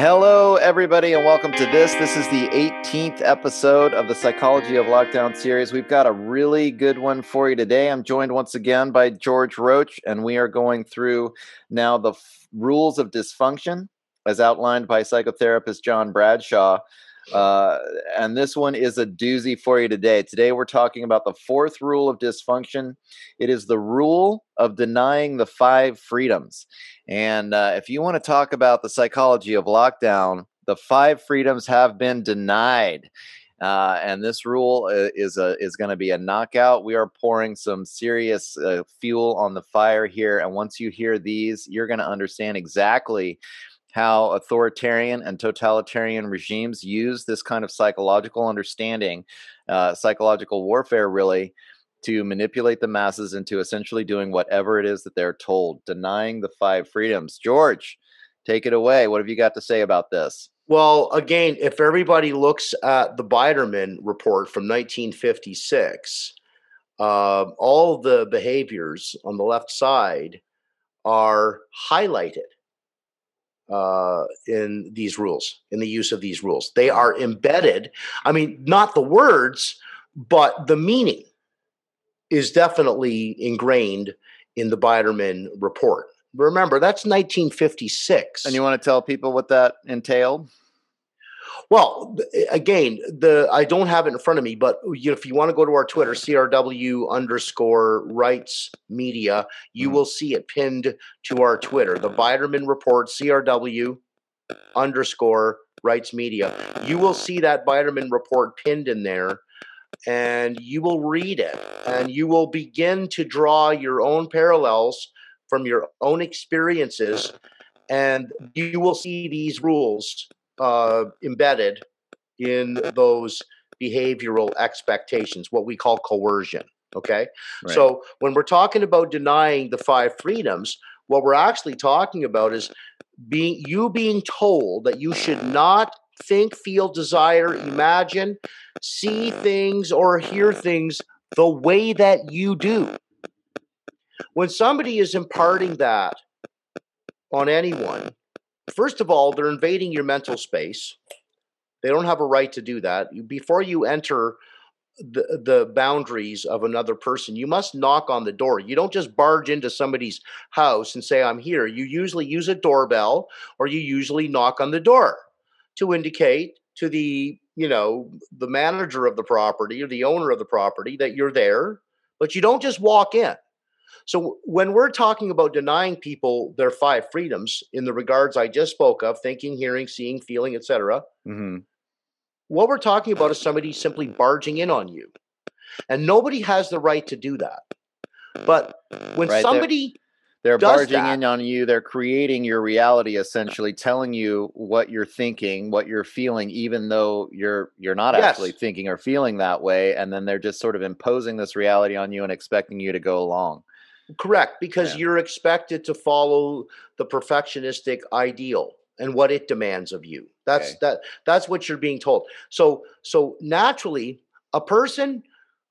Hello, everybody, and welcome to this. This is the 18th episode of the Psychology of Lockdown series. We've got a really good one for you today. I'm joined once again by George Roach, and we are going through now the f- rules of dysfunction as outlined by psychotherapist John Bradshaw. Uh, and this one is a doozy for you today. Today, we're talking about the fourth rule of dysfunction. It is the rule of denying the five freedoms. And uh, if you want to talk about the psychology of lockdown, the five freedoms have been denied. Uh, and this rule uh, is a is going to be a knockout. We are pouring some serious uh, fuel on the fire here, and once you hear these, you're going to understand exactly how authoritarian and totalitarian regimes use this kind of psychological understanding, uh, psychological warfare, really, to manipulate the masses into essentially doing whatever it is that they're told, denying the five freedoms. George, take it away. What have you got to say about this? Well, again, if everybody looks at the Biderman report from 1956, uh, all the behaviors on the left side are highlighted uh, in these rules, in the use of these rules. They are embedded. I mean, not the words, but the meaning is definitely ingrained in the Biderman report. Remember, that's 1956. And you want to tell people what that entailed? Well, again, the I don't have it in front of me, but you know, if you want to go to our Twitter, CRW underscore rights media, you mm. will see it pinned to our Twitter. The Biderman report, CRW underscore rights media. You will see that Biderman report pinned in there and you will read it and you will begin to draw your own parallels from your own experiences and you will see these rules uh, embedded in those behavioral expectations, what we call coercion. Okay. Right. So when we're talking about denying the five freedoms, what we're actually talking about is being you being told that you should not think, feel, desire, imagine, see things or hear things the way that you do. When somebody is imparting that on anyone, First of all, they're invading your mental space. They don't have a right to do that. Before you enter the, the boundaries of another person, you must knock on the door. You don't just barge into somebody's house and say, I'm here. You usually use a doorbell or you usually knock on the door to indicate to the you know the manager of the property or the owner of the property that you're there but you don't just walk in so when we're talking about denying people their five freedoms in the regards I just spoke of, thinking, hearing, seeing, feeling, etc., mm-hmm. what we're talking about is somebody simply barging in on you, and nobody has the right to do that. But when right, somebody they're, they're barging that, in on you, they're creating your reality, essentially telling you what you're thinking, what you're feeling, even though you're you're not yes. actually thinking or feeling that way, and then they're just sort of imposing this reality on you and expecting you to go along. Correct, because yeah. you're expected to follow the perfectionistic ideal and what it demands of you. That's okay. that that's what you're being told. So so naturally, a person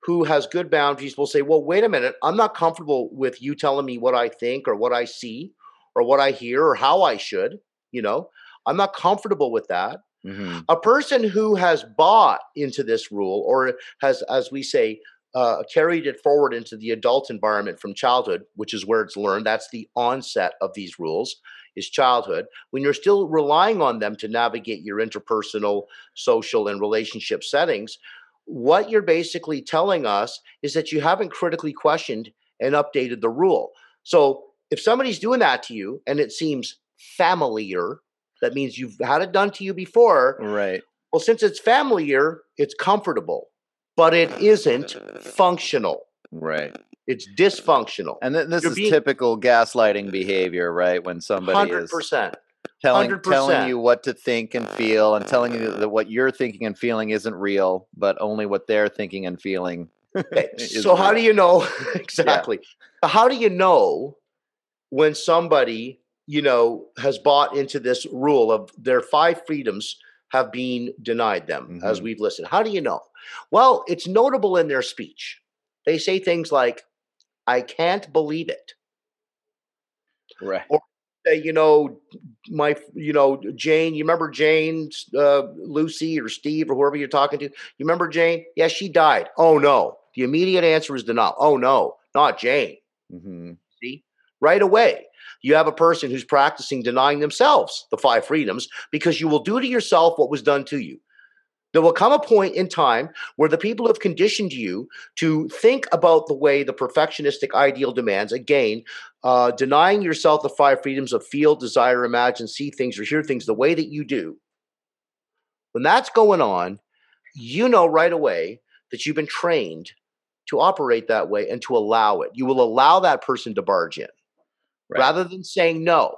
who has good boundaries will say, "Well, wait a minute. I'm not comfortable with you telling me what I think or what I see or what I hear or how I should, you know. I'm not comfortable with that." Mm-hmm. A person who has bought into this rule or has as we say uh, carried it forward into the adult environment from childhood, which is where it's learned. That's the onset of these rules is childhood. When you're still relying on them to navigate your interpersonal, social, and relationship settings, what you're basically telling us is that you haven't critically questioned and updated the rule. So if somebody's doing that to you and it seems familiar, that means you've had it done to you before. Right. Well, since it's familiar, it's comfortable but it isn't functional. Right. It's dysfunctional. And th- this You're is being, typical gaslighting behavior, right? When somebody 100%, is telling 100%. telling you what to think and feel and telling you that what you're thinking and feeling isn't real, but only what they're thinking and feeling. Eh, so how do you know exactly? Yeah. How do you know when somebody, you know, has bought into this rule of their five freedoms have been denied them, mm-hmm. as we've listed. How do you know? Well, it's notable in their speech. They say things like, I can't believe it. Right. Or say, you know, my, you know, Jane, you remember Jane, uh, Lucy or Steve or whoever you're talking to? You remember Jane? Yeah, she died. Oh, no. The immediate answer is denial. Oh, no, not Jane. Mm-hmm. Right away. You have a person who's practicing denying themselves the five freedoms because you will do to yourself what was done to you. There will come a point in time where the people have conditioned you to think about the way the perfectionistic ideal demands, again, uh, denying yourself the five freedoms of feel, desire, imagine, see things, or hear things the way that you do. When that's going on, you know right away that you've been trained to operate that way and to allow it. You will allow that person to barge in Right. rather than saying, no,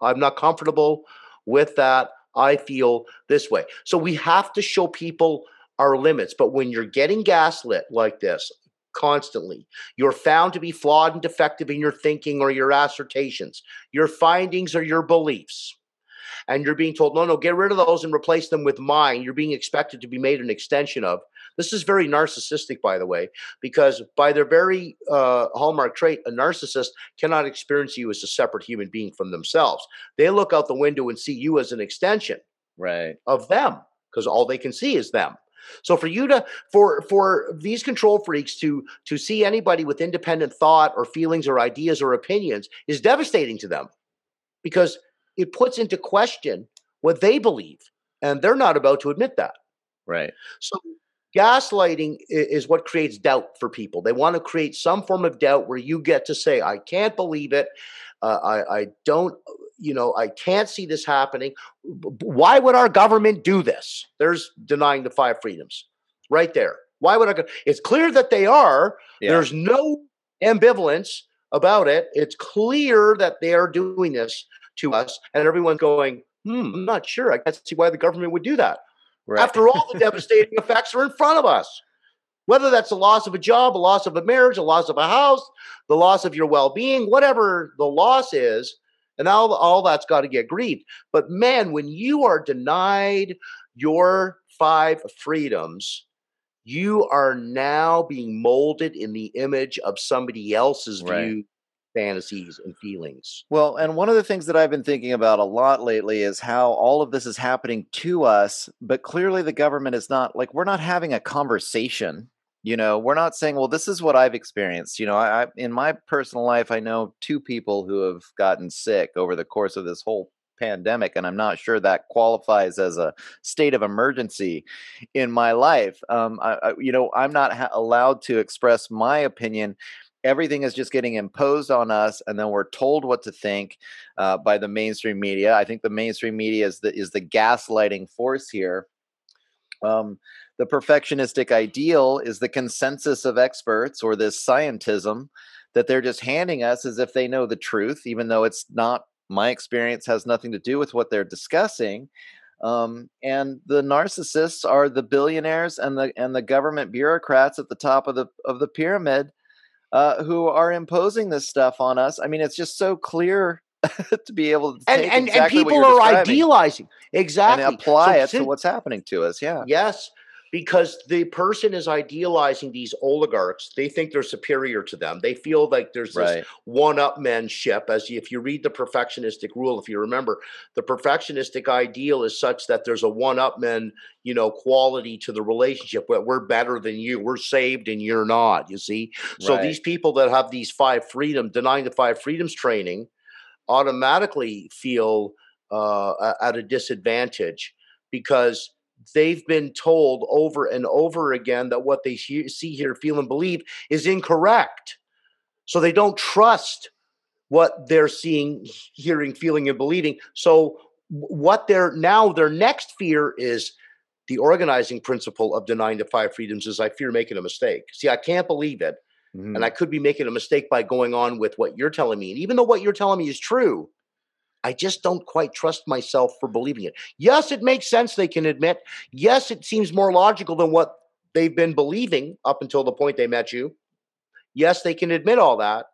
I'm not comfortable with that. I feel this way. So we have to show people our limits. But when you're getting gaslit like this constantly, you're found to be flawed and defective in your thinking or your assertions, your findings or your beliefs. And you're being told, no, no, get rid of those and replace them with mine. You're being expected to be made an extension of. This is very narcissistic, by the way, because by their very uh, hallmark trait, a narcissist cannot experience you as a separate human being from themselves. They look out the window and see you as an extension Right. of them because all they can see is them. So for you to for for these control freaks to to see anybody with independent thought or feelings or ideas or opinions is devastating to them because it puts into question what they believe and they're not about to admit that. Right. So gaslighting is what creates doubt for people. They want to create some form of doubt where you get to say, "I can't believe it. Uh, I, I don't, you know, I can't see this happening. Why would our government do this?" There's denying the five freedoms, right there. Why would I? go- It's clear that they are. Yeah. There's no ambivalence about it. It's clear that they are doing this to us, and everyone's going, "Hmm, I'm not sure. I can't see why the government would do that." Right. After all, the devastating effects are in front of us. Whether that's the loss of a job, a loss of a marriage, a loss of a house, the loss of your well being, whatever the loss is, and all, all that's got to get grieved. But man, when you are denied your five freedoms, you are now being molded in the image of somebody else's Right. view, fantasies, and feelings. Well, and one of the things that I've been thinking about a lot lately is how all of this is happening to us, but clearly the government is not like we're not having a conversation. You know, we're not saying, "Well, this is what I've experienced." You know, I, I in my personal life, I know two people who have gotten sick over the course of this whole pandemic, and I'm not sure that qualifies as a state of emergency in my life. Um, I, I, you know, I'm not ha- allowed to express my opinion everything is just getting imposed on us and then we're told what to think uh, by the mainstream media. I think the mainstream media is the is the gaslighting force here. Um, the perfectionistic ideal is the consensus of experts or this scientism that they're just handing us as if they know the truth even though it's not my experience has nothing to do with what they're discussing. Um, and the narcissists are the billionaires and the and the government bureaucrats at the top of the of the pyramid uh, who are imposing this stuff on us. I mean, it's just so clear to be able to And take and, exactly and people are describing idealizing exactly and apply So it since- to what's happening to us. Yeah, Yes, because the person is idealizing these oligarchs. They think they're superior to them. They feel like there's this right, one-upmanship. As if you read the perfectionistic rule, if you remember, the perfectionistic ideal is such that there's a one-upman, you know, quality to the relationship. Where we're better than you. We're saved and you're not. You see. So right. these people that have these five freedom, denying the five freedoms training, automatically feel uh, at a disadvantage because they've been told over and over again that what they he- see, hear, feel, and believe is incorrect. So they don't trust what they're seeing, hearing, feeling, and believing. So what they're now their next fear is the organizing principle of denying the five freedoms is I fear making a mistake. See, I can't believe it Mhm. and I could be making a mistake by going on with what you're telling me. And even though what you're telling me is true, I just don't quite trust myself for believing it. Yes, it makes sense, they can admit. Yes, it seems more logical than what they've been believing up until the point they met you. Yes, they can admit all that.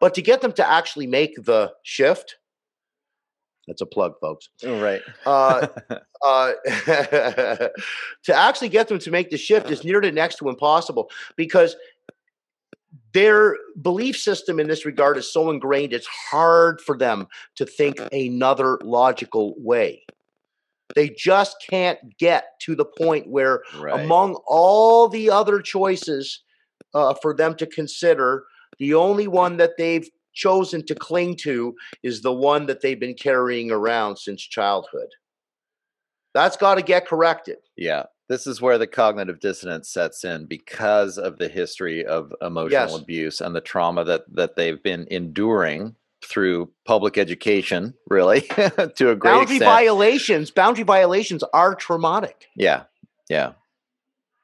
But to get them to actually make the shift, that's a plug, folks. Oh, right. Uh, uh, to actually get them to make the shift is near to next to impossible because their belief system in this regard is so ingrained, it's hard for them to think another logical way. They just can't get to the point where, Right. among all the other choices uh, for them to consider, the only one that they've chosen to cling to is the one that they've been carrying around since childhood. That's got to get corrected. Yeah. This is where the cognitive dissonance sets in because of the history of emotional Yes. abuse and the trauma that that they've been enduring through public education, really, to a great boundary extent. violations, boundary violations are traumatic. yeah. Yeah.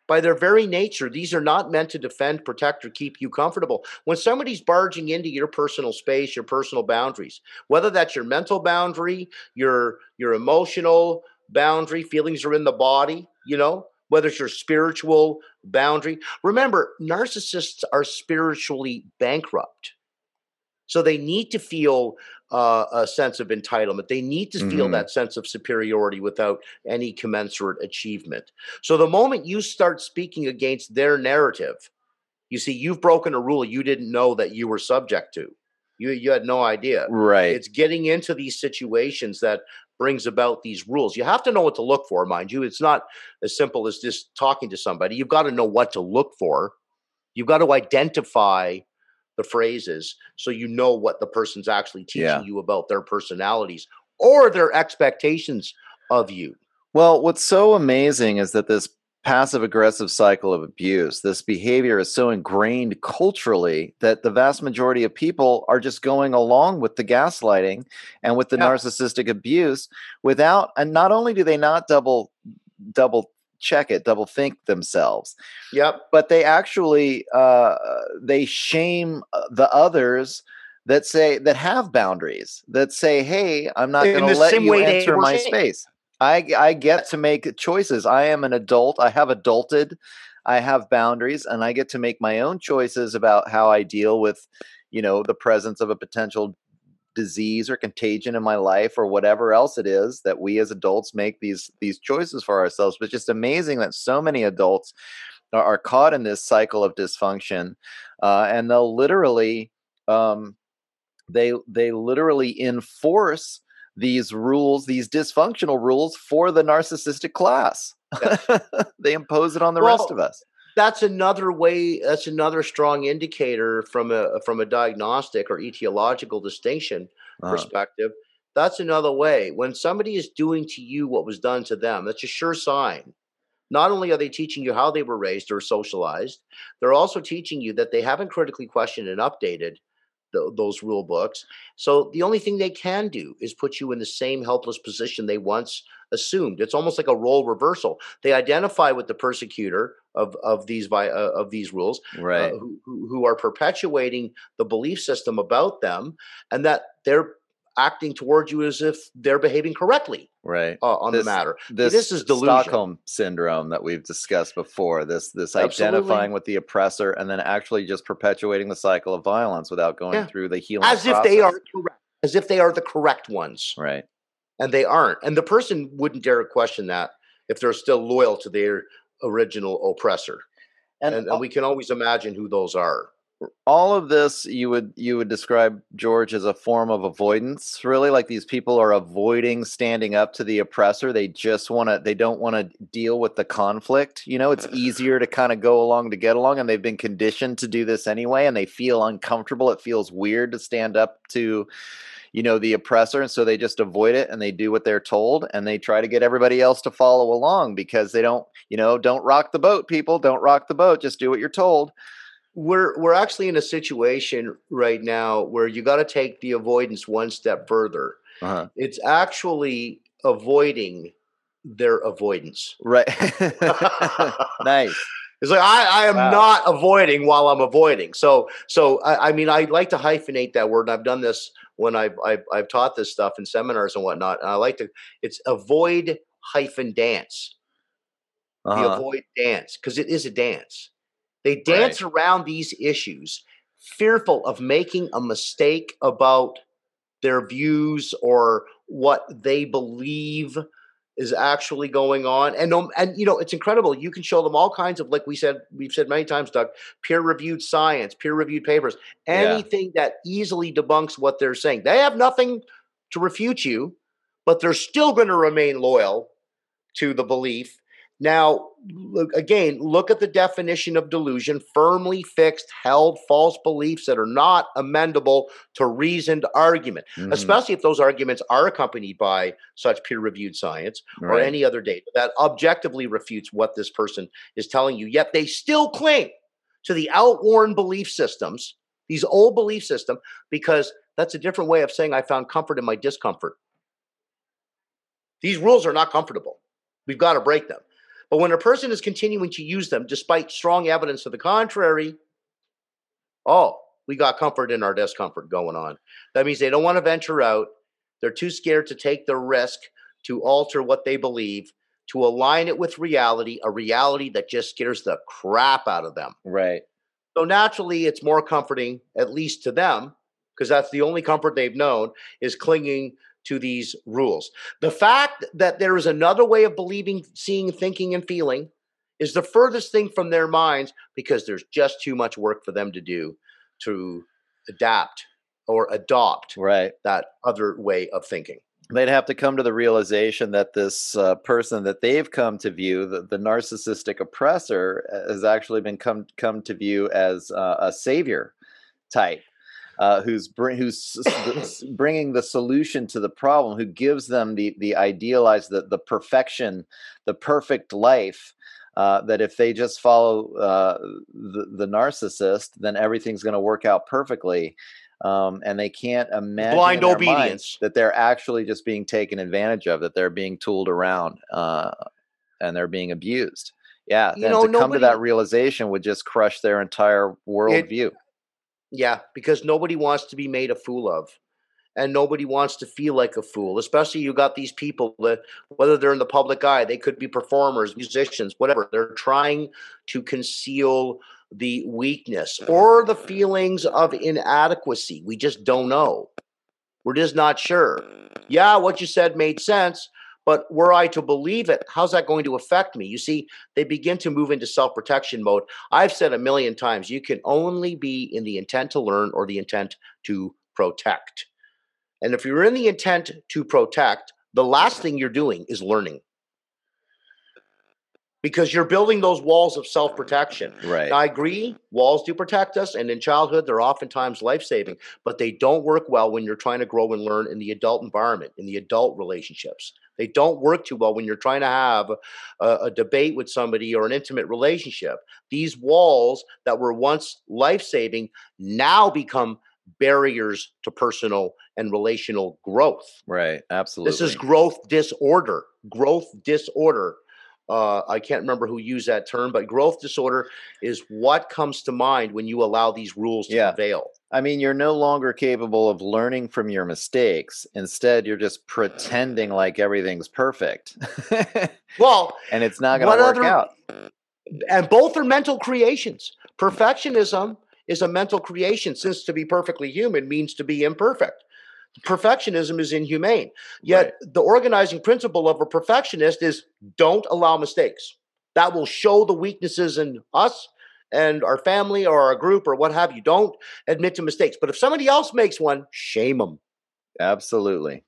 by their very nature, these are not meant to defend, protect, or keep you comfortable. When somebody's barging into your personal space, your personal boundaries, whether that's your mental boundary, your your emotional boundary, feelings are in the body, you know, whether it's your spiritual boundary. Remember, narcissists are spiritually bankrupt. So they need to feel uh, a sense of entitlement. They need to feel Mhm. that sense of superiority without any commensurate achievement. So the moment you start speaking against their narrative, you see, you've broken a rule you didn't know that you were subject to. You you had no idea. Right. It's getting into these situations that brings about these rules. You have to know what to look for, mind you. It's not as simple as just talking to somebody. You've got to know what to look for. You've got to identify the phrases so you know what the person's actually teaching Yeah. you about their personalities or their expectations of you. Well, what's so amazing is that this passive aggressive cycle of abuse, this behavior is so ingrained culturally that the vast majority of people are just going along with the gaslighting and with the Yeah. narcissistic abuse without and not only do they not double double check it, double think themselves, Yep. but they actually uh, they shame uh, the others that say that have boundaries that say hey i'm not going to let you enter my shamed. space i i get to make choices. I am an adult i have adulted i have boundaries and i get to make my own choices about how i deal with you know the presence of a potential disease or contagion in my life or whatever else it is that we as adults make these these choices for ourselves. But it's just amazing that so many adults are, are caught in this cycle of dysfunction uh, and they'll literally um, they they literally enforce these rules these dysfunctional rules for the narcissistic class. They impose it on the rest of us. that's another way that's another strong indicator from a from a diagnostic or etiological distinction Uh, perspective. That's another way. When somebody is doing to you what was done to them that's a sure sign. Not only are they teaching you how they were raised or socialized they're also teaching you that they haven't critically questioned and updated tho- those rule books. So the only thing they can do is put you in the same helpless position they once assumed. It's almost like a role reversal. They identify with the persecutor of of these by uh, of these rules right. uh, who who are perpetuating the belief system about them and that they're acting towards you as if they're behaving correctly right uh, on This- the matter this, this is delusion. Stockholm syndrome that we've discussed before. This this Absolutely. identifying with the oppressor and then actually just perpetuating the cycle of violence without going Yeah. through the healing. as if they are correct as if they are the correct ones right. and they aren't and the person wouldn't dare question that if they're still loyal to their original oppressor And, and, and we can always imagine who those are all of this you would you would describe George as a form of avoidance. Really, like these people are avoiding standing up to the oppressor. They just want to. They don't want to deal with the conflict. You know, it's easier to kind of go along to get along, and they've been conditioned to do this anyway, and they feel uncomfortable. It feels weird to stand up to you know the oppressor and so they just avoid it and they do what they're told and they try to get everybody else to follow along because they don't you know don't rock the boat people don't rock the boat just do what you're told we're we're actually in a situation right now where you got to take the avoidance one step further uh-huh. it's actually avoiding their avoidance right nice It's like I, I am Wow. not avoiding while I'm avoiding. So so I, I mean I like to hyphenate that word, and I've done this when I've, I've I've taught this stuff in seminars and whatnot. And I like to it's avoid hyphen dance. The uh-huh. avoid dance because it is a dance. They dance around these issues, fearful of making a mistake about their views or what they believe is actually going on. And and you know it's incredible. You can show them all kinds of like we said we've said many times doug peer reviewed science peer reviewed papers anything yeah. that easily debunks what they're saying. They have nothing to refute you but they're still going to remain loyal to the belief now, look, again, look at the definition of delusion firmly fixed, held false beliefs that are not amendable to reasoned argument, mm-hmm. especially if those arguments are accompanied by such peer reviewed science right. or any other data that objectively refutes what this person is telling you. Yet they still cling to the outworn belief systems, these old belief system, because that's a different way of saying I found comfort in my discomfort. These rules are not comfortable. We've got to break them. But when a person is continuing to use them despite strong evidence to the contrary, oh, we got comfort in our discomfort going on. That means they don't want to venture out. They're too scared to take the risk to alter what they believe, to align it with reality, a reality that just scares the crap out of them. Right. So naturally, it's more comforting, at least to them, because that's the only comfort they've known, is clinging to these rules. The fact that there is another way of believing, seeing, thinking, and feeling is the furthest thing from their minds because there's just too much work for them to do to adapt or adopt right. that other way of thinking. They'd have to come to the realization that this uh, person that they've come to view, the, the, narcissistic oppressor, uh, has actually been come come to view as uh, a savior type uh, who's br- who's bringing the solution to the problem, who gives them the the idealized the the perfection, the perfect life. Uh, that if they just follow uh, the, the narcissist, then everything's going to work out perfectly. Um, and they can't imagine blind obedience that they're actually just being taken advantage of, that they're being tooled around, uh, and they're being abused. Yeah, you and know, to nobody, come to that realization would just crush their entire worldview. Yeah, because nobody wants to be made a fool of. And nobody wants to feel like a fool, especially you got these people that, whether they're in the public eye, they could be performers, musicians, whatever. They're trying to conceal the weakness or the feelings of inadequacy. We just don't know. We're just not sure. Yeah, what you said made sense, but were I to believe it, how's that going to affect me? You see, they begin to move into self protection mode. I've said a million times you can only be in the intent to learn or the intent to protect. And if you're in the intent to protect, the last thing you're doing is learning because you're building those walls of self protection. Right. Now, I agree, walls do protect us, and in childhood, they're oftentimes life saving, but they don't work well when you're trying to grow and learn in the adult environment, in the adult relationships. They don't work too well when you're trying to have a, a debate with somebody or an intimate relationship. These walls that were once life saving now become barriers to personal and relational growth. Right. Absolutely. This is growth disorder. Growth disorder uh, I can't remember who used that term, but growth disorder is what comes to mind when you allow these rules to yeah. prevail. I mean, you're no longer capable of learning from your mistakes. Instead, you're just pretending like everything's perfect. well, and it's not going to work other, out. And both are mental creations. Perfectionism is a mental creation, since to be perfectly human means to be imperfect perfectionism is inhumane. Yet right. the organizing principle of a perfectionist is don't allow mistakes. That will show the weaknesses in us and our family or our group or what have you. Don't admit to mistakes. But if somebody else makes one, shame them. Absolutely.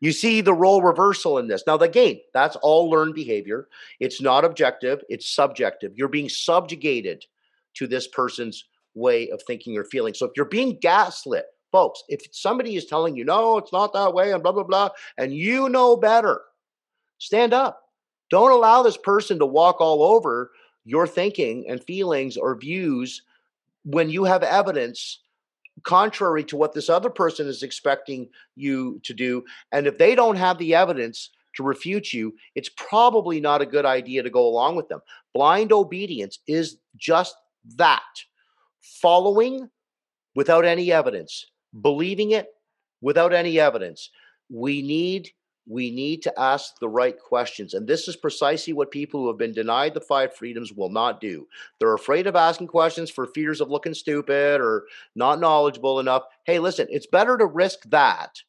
You see the role reversal in this. Now, again, that's all learned behavior. It's not objective, it's subjective. You're being subjugated to this person's way of thinking or feeling. So if you're being gaslit, Folks, if somebody is telling you, no, it's not that way, and blah, blah, blah, and you know better, stand up. Don't allow this person to walk all over your thinking and feelings or views when you have evidence contrary to what this other person is expecting you to do. And if they don't have the evidence to refute you, it's probably not a good idea to go along with them. Blind obedience is just that following without any evidence believing it without any evidence. We need we need to ask the right questions. And this is precisely what people who have been denied the five freedoms will not do. They're afraid of asking questions for fears of looking stupid or not knowledgeable enough. Hey, listen, it's better to risk that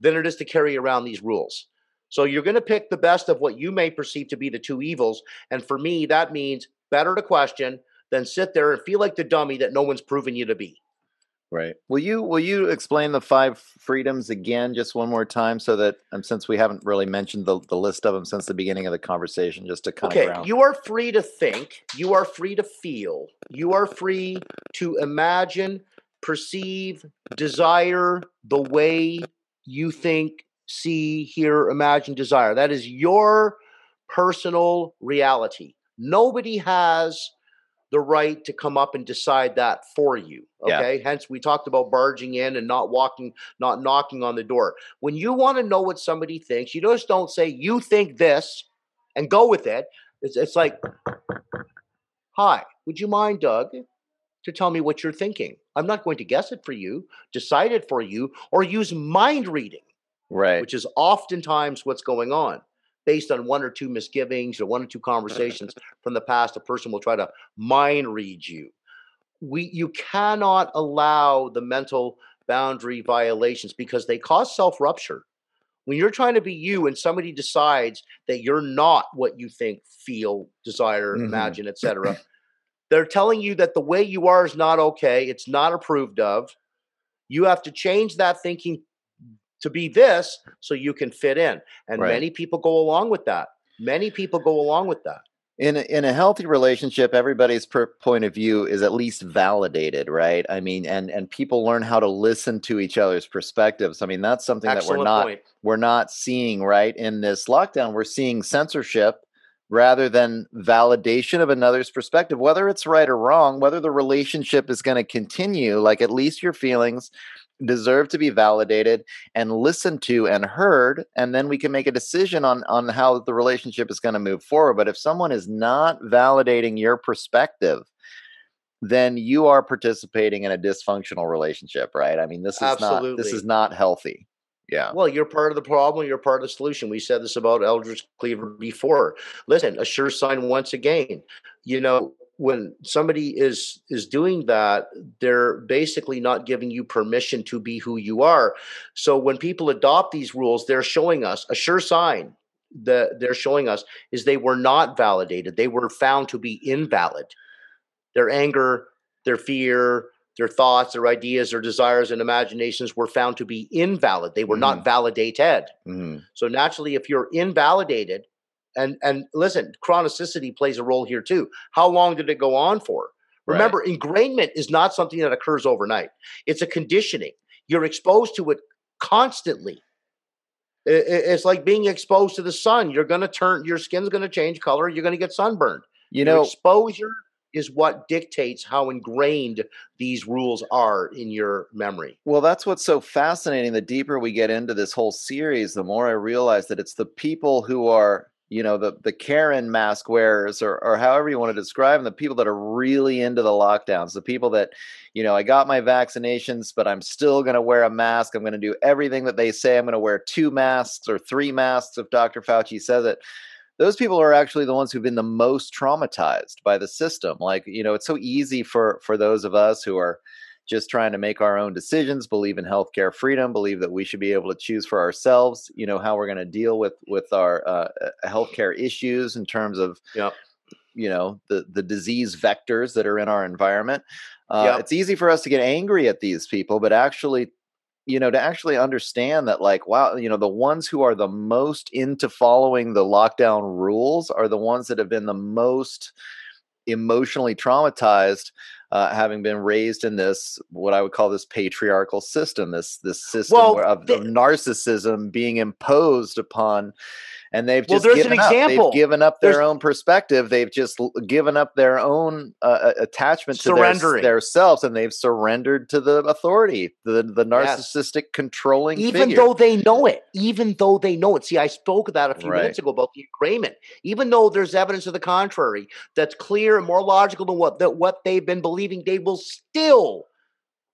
than it is to carry around these rules. So you're going to pick the best of what you may perceive to be the two evils. And for me, that means better to question than sit there and feel like the dummy that no one's proven you to be. Right. Will you will you explain the five freedoms again just one more time so that um, since we haven't really mentioned the, the list of them since the beginning of the conversation just to kind okay, of ground. you are free to think, you are free to feel, you are free to imagine, perceive, desire the way you think, see, hear, imagine, desire. That is your personal reality. Nobody has the right to come up and decide that for you. Okay. Yeah. Hence, we talked about barging in and not walking, not knocking on the door. When you want to know what somebody thinks, you just don't say, you think this and go with it. It's, it's like, hi, would you mind, Doug, to tell me what you're thinking? I'm not going to guess it for you, decide it for you, or use mind reading. Right. Which is oftentimes what's going on based on one or two misgivings or one or two conversations from the past, a person will try to mind read you. We you cannot allow the mental boundary violations because they cause self-rupture. When you're trying to be you and somebody decides that you're not what you think, feel, desire, mm-hmm. imagine, etc., they're telling you that the way you are is not okay, it's not approved of. You have to change that thinking to be this so you can fit in. And right. many people go along with that. Many people go along with that. In a, in a healthy relationship, everybody's per point of view is at least validated, right? I mean, and and people learn how to listen to each other's perspectives. I mean, that's something Excellent that we're not point. we're not seeing right in this lockdown. We're seeing censorship rather than validation of another's perspective, whether it's right or wrong, whether the relationship is going to continue. Like at least your feelings deserve to be validated and listened to and heard and then we can make a decision on on how the relationship is going to move forward but if someone is not validating your perspective then you are participating in a dysfunctional relationship right i mean this is Absolutely. not this is not healthy yeah. Well, you're part of the problem. You're part of the solution. We said this about Eldridge Cleaver before. Listen, a sure sign once again. You know, when somebody is is doing that they're basically not giving you permission to be who you are. So when people adopt these rules they're showing us a sure sign that they're showing us is they were not validated. They were found to be invalid. Their anger their fear their thoughts their ideas their desires and imaginations were found to be invalid. They were mm-hmm. not validated. Mm-hmm. so naturally if you're invalidated and and listen, chronicity plays a role here too. How long did it go on for? Remember, right. ingrainment is not something that occurs overnight. It's a conditioning. You're exposed to it constantly. It's like being exposed to the sun. You're going to turn, your skin's going to change color. You're going to get sunburned. You know, your exposure is what dictates how ingrained these rules are in your memory. Well, that's what's so fascinating. The deeper we get into this whole series, the more I realize that it's the people who are you know the the Karen mask wearers or or however you want to describe them, the people that are really into the lockdowns, the people that you know I got my vaccinations, but I'm still going to wear a mask. I'm going to do everything that they say. I'm going to wear two masks or three masks if Dr. Fauci says it. Those people are actually the ones who've been the most traumatized by the system. Like you know, it's so easy for for those of us who are just trying to make our own decisions, believe in healthcare freedom, believe that we should be able to choose for ourselves, you know, how we're going to deal with with our uh, uh, healthcare issues in terms of yep. you know, the the disease vectors that are in our environment. Uh, yep. it's easy for us to get angry at these people, but actually you know to actually understand that like wow you know the ones who are the most into following the lockdown rules are the ones that have been the most emotionally traumatized uh, having been raised in this what I would call this patriarchal system, this this system well, of, the, of, narcissism being imposed upon, and they've just well, given up. They've given up their there's, own perspective. They've just given up their own uh, attachment to their, their selves, and they've surrendered to the authority, the the narcissistic yes. controlling. Even figure. though they know it, even though they know it. See, I spoke of that a few right. minutes ago about the agreement. Even though there's evidence of the contrary, that's clear and more logical than what that what they've been believing they will still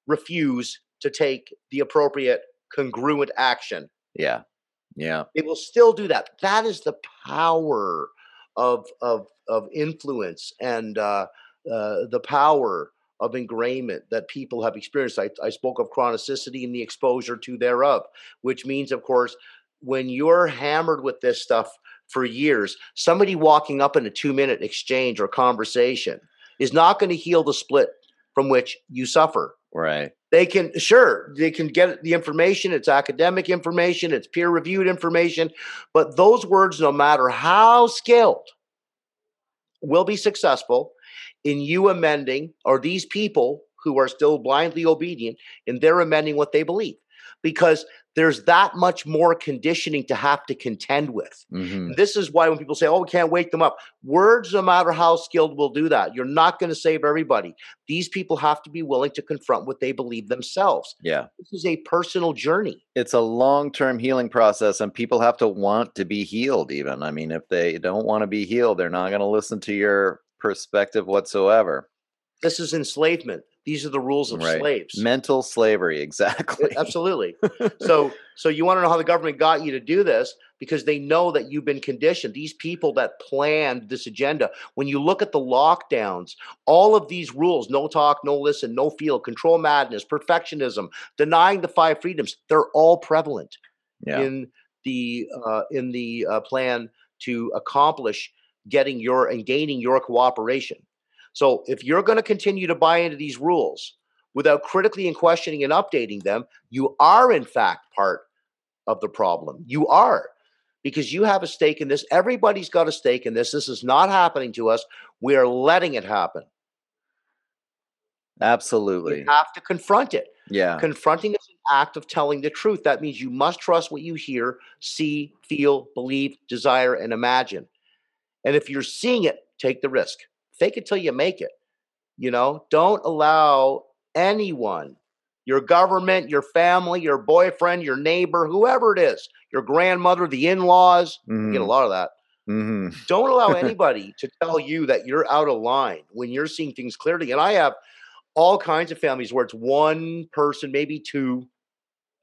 refuse to take the appropriate congruent action. Yeah. Yeah. They will still do that. That is the power of of of influence and uh, uh, the power of ingrainment that people have experienced. I, I spoke of chronicity and the exposure to thereof, which means, of course, when you're hammered with this stuff for years, somebody walking up in a two minute exchange or conversation is not going to heal the split from which you suffer. Right. They can, sure, they can get the information. It's academic information, it's peer reviewed information. But those words, no matter how skilled, will be successful in you amending, or these people who are still blindly obedient, in their amending what they believe. Because there's that much more conditioning to have to contend with. Mhm. This is why when people say, oh, we can't wake them up, words, no matter how skilled, will do that. You're not going to save everybody. These people have to be willing to confront what they believe themselves. Yeah. This is a personal journey. It's a long term healing process, and people have to want to be healed, even. I mean, if they don't want to be healed, they're not going to listen to your perspective whatsoever. This is enslavement. These are the rules of Right. slaves. Mental slavery, exactly. Absolutely. so so you want to know how the government got you to do this because they know that you've been conditioned these people that planned this agenda when you look at the lockdowns all of these rules no talk no listen no feel control madness perfectionism denying the five freedoms they're all prevalent yeah. in the uh, in the uh, plan to accomplish getting your and gaining your cooperation. So if you're going to continue to buy into these rules without critically and questioning and updating them, you are in fact part of the problem. You are because you have a stake in this. Everybody's got a stake in this. This is not happening to us. We are letting it happen. Absolutely. You have to confront it. Yeah. Confronting is an act of telling the truth. That means you must trust what you hear, see, feel, believe, desire, and imagine. And if you're seeing it, take the risk. Fake it till you make it. You know, don't allow anyone, your government, your family, your boyfriend, your neighbor, whoever it is, your grandmother, the in laws, get a Mhm. lot of that. Mhm. Don't allow anybody to tell you that you're out of line when you're seeing things clearly. And I have all kinds of families where it's one person, maybe two,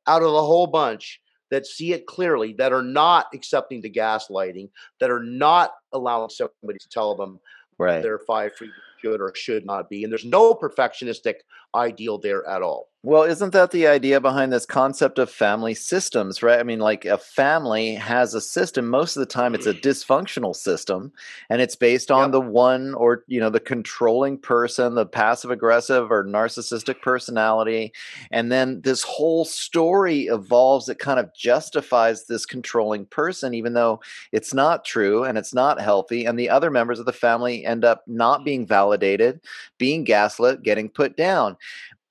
out of the whole bunch that see it clearly, that are not accepting the gaslighting, that are not allowing somebody to tell them Right. their five freedoms should or should not be. And there's no perfectionistic ideal there at all. Well, isn't that the idea behind this concept of family systems, right? I mean, like a family has a system. Most of the time, it's a dysfunctional system, and it's based on Yep. the one or, you know, the controlling person, the passive aggressive or narcissistic personality. And then this whole story evolves that kind of justifies this controlling person, even though it's not true and it's not healthy. And the other members of the family end up not being validated, being gaslit, getting put down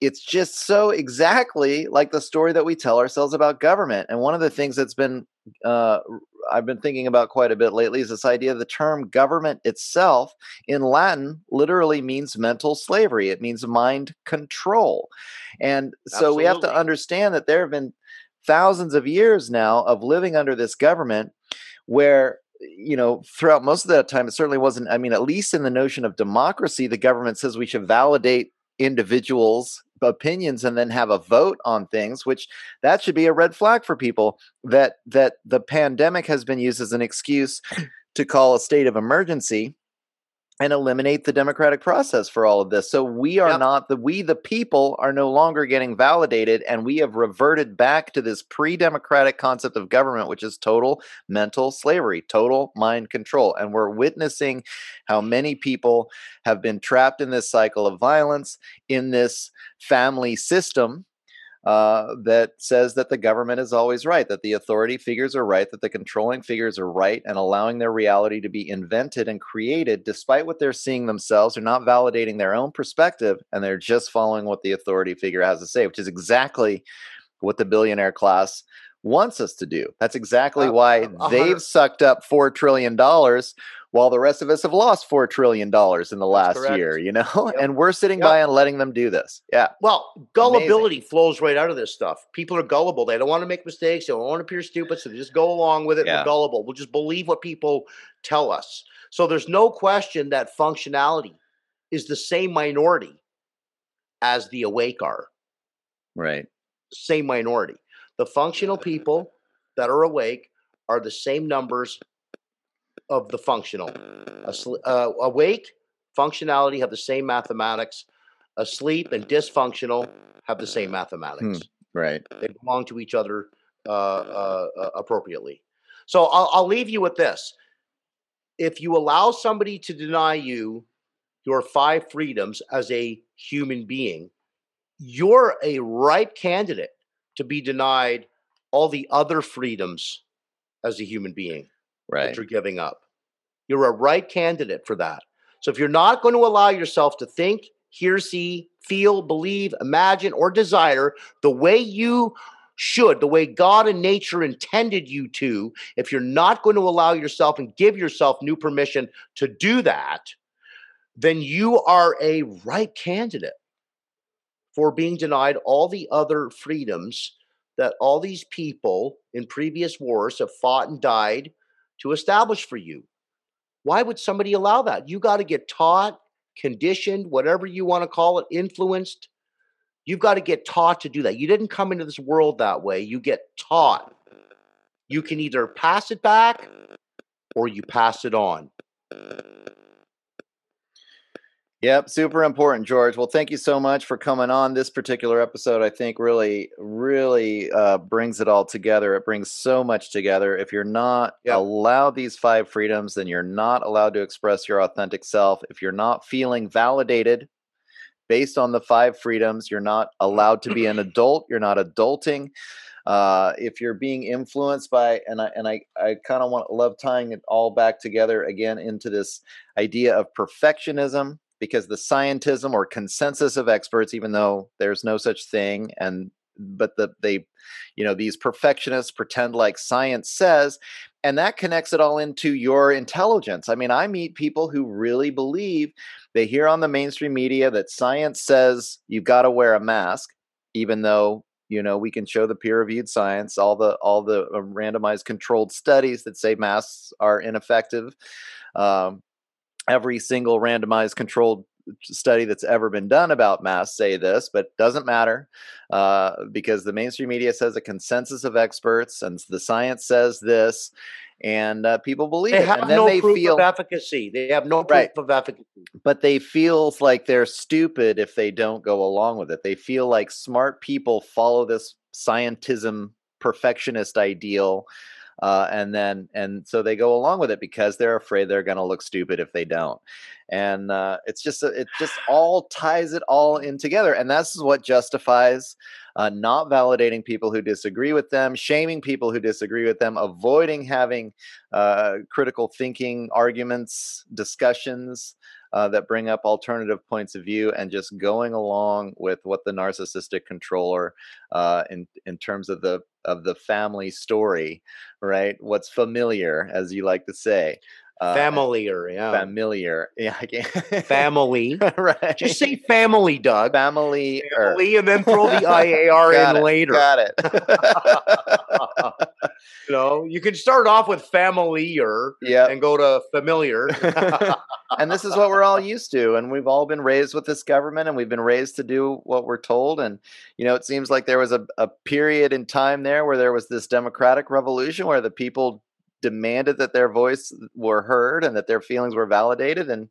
it's just so exactly like the story that we tell ourselves about government. And one of the things that's been uh, I've been thinking about quite a bit lately is this idea of the term government itself in Latin literally means mental slavery. It means mind control. And so we have to understand that there have been thousands of years now of living under this government where you know throughout most of that time it certainly wasn't i mean at least in the notion of democracy the government says we should validate individuals opinions and then have a vote on things which that should be a red flag for people that that the pandemic has been used as an excuse to call a state of emergency and eliminate the democratic process for all of this so we are Yep. not the we the people are no longer getting validated and we have reverted back to this pre-democratic concept of government which is total mental slavery total mind control and we're witnessing how many people have been trapped in this cycle of violence in this family system uh, that says that the government is always right, that the authority figures are right, that the controlling figures are right, and allowing their reality to be invented and created despite what they're seeing themselves. They're not validating their own perspective, and they're just following what the authority figure has to say, which is exactly what the billionaire class wants us to do. That's exactly Uh, why they've sucked up $4 trillion while the rest of us have lost $4 trillion in the last year, you know? Yep. And we're sitting Yep. by and letting them do this. Yeah. Well, gullibility flows right out of this stuff. People are gullible. They don't want to make mistakes. They don't want to appear stupid. So they just go along with it. Yeah. We're gullible. We'll just believe what people tell us. So there's no question that functionality is the same minority as the awake are. Right. Same minority. The functional people that are awake are the same numbers of the functional. Uh, awake, functionality have the same mathematics. Asleep and dysfunctional have the same mathematics. Right. They belong to each other uh, uh, uh, appropriately. So I'll, I'll leave you with this: if you allow somebody to deny you your five freedoms as a human being, you're a ripe candidate to be denied all the other freedoms as a human being Right. that you're giving up. You're a right candidate for that. So if you're not going to allow yourself to think, hear, see, feel, believe, imagine, or desire the way you should, the way God and nature intended you to, if you're not going to allow yourself and give yourself new permission to do that, then you are a right candidate for being denied all the other freedoms that all these people in previous wars have fought and died to establish for you. Why would somebody allow that? You got to get taught, conditioned, whatever you want to call it, influenced. You've got to get taught to do that. You didn't come into this world that way. You get taught. You can either pass it back or you pass it on. Yep, super important, George. Well, thank you so much for coming on. This particular episode, I think, really, really uh, brings it all together. It brings so much together. If you're not Yep. allowed these five freedoms, then you're not allowed to express your authentic self. If you're not feeling validated based on the five freedoms, you're not allowed to be an adult. You're not adulting. Uh, if you're being influenced by, and I and I, I kind of want love tying it all back together again into this idea of perfectionism because the scientism or consensus of experts even though there's no such thing and but the they you know these perfectionists pretend like science says and that connects it all into your intelligence. I mean i meet people who really believe they hear on the mainstream media that science says you've got to wear a mask even though you know we can show the peer reviewed science all the all the uh, randomized controlled studies that say masks are ineffective um, every single randomized controlled study that's ever been done about masks say this, but doesn't matter uh, because the mainstream media says a consensus of experts and the science says this, and uh, people believe They it. have and then no they proof feel, of efficacy. They have no proof Right. of efficacy. but they feel like they're stupid if they don't go along with it. They feel like smart people follow this scientism perfectionist ideal uh, and then and so they go along with it because they're afraid they're going to look stupid if they don't. And uh, it's just it just all ties it all in together and that's what justifies uh, not validating people who disagree with them shaming people who disagree with them avoiding having uh, critical thinking arguments discussions uh, that bring up alternative points of view and just going along with what the narcissistic controller uh, in in terms of the of the family story right what's familiar as you like to say uh, Familiar, yeah. familiar yeah I can't family. right Just say family, Doug. family Family, and then throw the IAR in it, later. got it you know, you can start off with familiar yeah and go to familiar. and this is what we're all used to and we've all been raised with this government and we've been raised to do what we're told and you know it seems like there was a, a period in time there where there was this democratic revolution where the people demanded that their voice were heard and that their feelings were validated and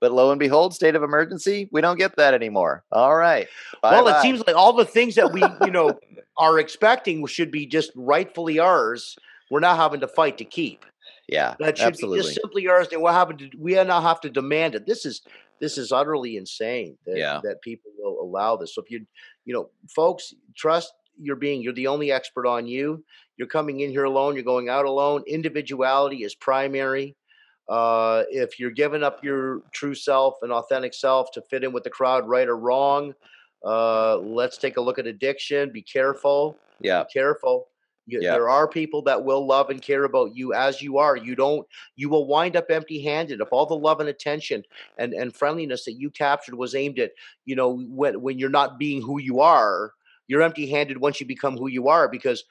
but lo and behold state of emergency we don't get that anymore all right well, Bye-bye. it seems like all the things that we, you know, are expecting should be just rightfully ours. We're now having to fight to keep. yeah That should be just simply ours. And what happened to we now have to demand it. This is this is utterly insane that, Yeah. that people will allow this. So if you you know, folks, trust your being. You're the only expert on you. You're coming in here alone. You're going out alone. Individuality is primary. Uh, if you're giving up your true self and authentic self to fit in with the crowd, right or wrong, uh, let's take a look at addiction. Be careful yeah be careful. You, Yeah. There are people that will love and care about you as you are. You don't. You will wind up empty-handed if all the love and attention and and friendliness that you captured was aimed at you know when when you're not being who you are. You're empty-handed once you become who you are because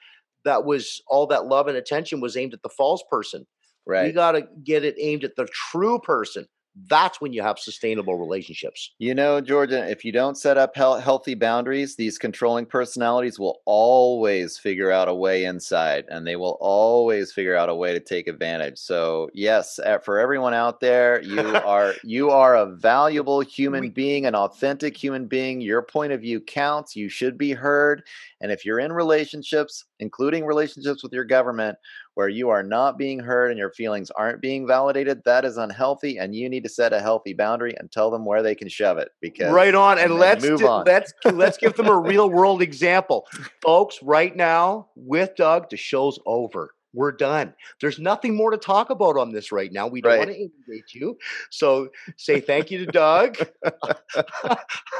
that was all that love and attention was aimed at the false person. We right got to get it aimed at the true person, That's when you have sustainable relationships. You know, Georgia, if you don't set up he- healthy boundaries, these controlling personalities will always figure out a way inside and they will always figure out a way to take advantage. So, yes, for everyone out there, you are you are a valuable human being, an authentic human being. Your point of view counts. You should be heard. And if you're in relationships, including relationships with your government, where you are not being heard and your feelings aren't being validated, that is unhealthy. And you need to set a healthy boundary and tell them where they can shove it. Because right on, and, and let's move do, on. let's let's give them a real world example, folks. Right now, with Doug, the show's over we're done. There's nothing more to talk about on this right now. We don't right. want to inundate you. So say thank you to Doug.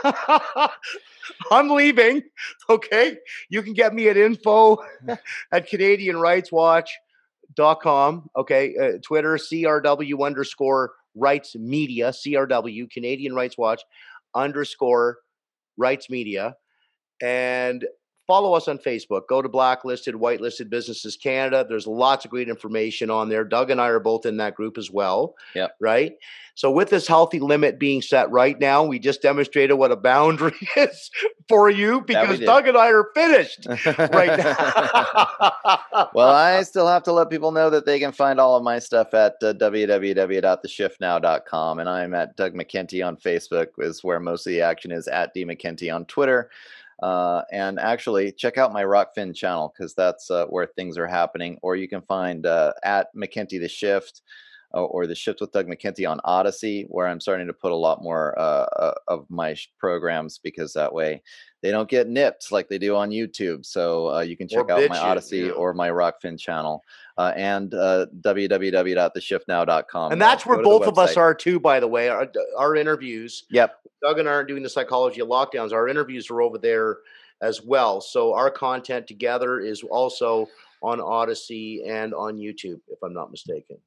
I'm leaving. Okay. You can get me at info at Canadian Rights Watch.com. Okay. Uh, Twitter, CRW underscore rights media, CRW, Canadian Rights Watch underscore rights media. And follow us on Facebook. Go to Blacklisted, Whitelisted Businesses Canada. There's lots of great information on there. Doug and I are both in that group as well. Yeah. Right. So with this healthy limit being set right now, we just demonstrated what a boundary is for you because Doug and I are finished right now. well, I still have to let people know that they can find all of my stuff at uh, www.theshiftnow.com, and I'm at Doug McKenty on Facebook. Is where most of the action is. At D McKenty on Twitter. Uh, and actually, check out my Rokfin channel because that's uh, where things are happening. Or you can find uh, at McKenty the Shift or the Shift with Doug McKenty on Odysee, where I'm starting to put a lot more uh, uh, of my programs because that way they don't get nipped like they do on YouTube. So uh, you can check out my Odysee or my Rokfin channel uh, and uh, www.theshiftnow.com. And that's where both of us are too, by the way. Our, our interviews. Yep. Doug and I are doing the psychology of lockdowns. Our interviews are over there as well. So our content together is also on Odysee and on YouTube, if I'm not mistaken.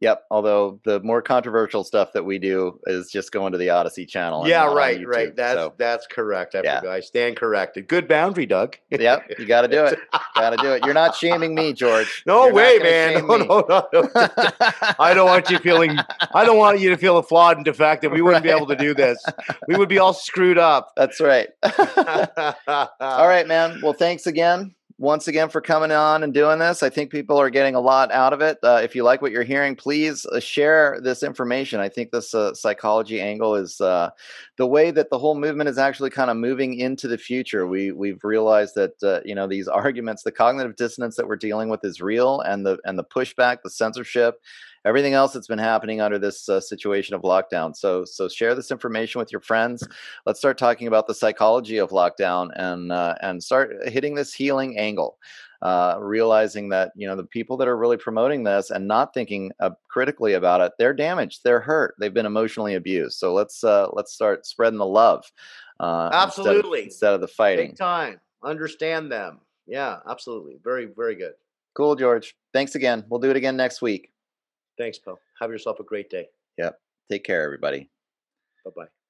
Yep. Although the more controversial stuff that we do is just going to the Odysee channel. Yeah, right, YouTube, right. That's so. that's correct. I yeah. I stand corrected. Good boundary, Doug. yep. You got to do it. got to do it. You're not shaming me, George. No You're way, man. No, no, no, no. I don't want you feeling. I don't want you to feel a flawed and defective. We wouldn't right. be able to do this. We would be all screwed up. That's right. all right, man. Well, thanks again once again for coming on and doing this. I think people are getting a lot out of it. Uh, if you like what you're hearing, please uh, share this information. I think this uh, psychology angle is uh, the way that the whole movement is actually kind of moving into the future. We we've realized that uh, you know these arguments, the cognitive dissonance that we're dealing with is real, and the and the pushback, the censorship everything else that's been happening under this uh, situation of lockdown. So, so share this information with your friends. Let's start talking about the psychology of lockdown and uh, and start hitting this healing angle. Uh, realizing that you know the people that are really promoting this and not thinking uh, critically about it, they're damaged, they're hurt, they've been emotionally abused. So let's uh, let's start spreading the love. Uh, absolutely, instead of, instead of the fighting. Big time. Understand them. Yeah, absolutely. Very, very good. Cool, George. Thanks again. We'll do it again next week. Thanks, Paul. Have yourself a great day. Yep. Take care, everybody. Bye bye.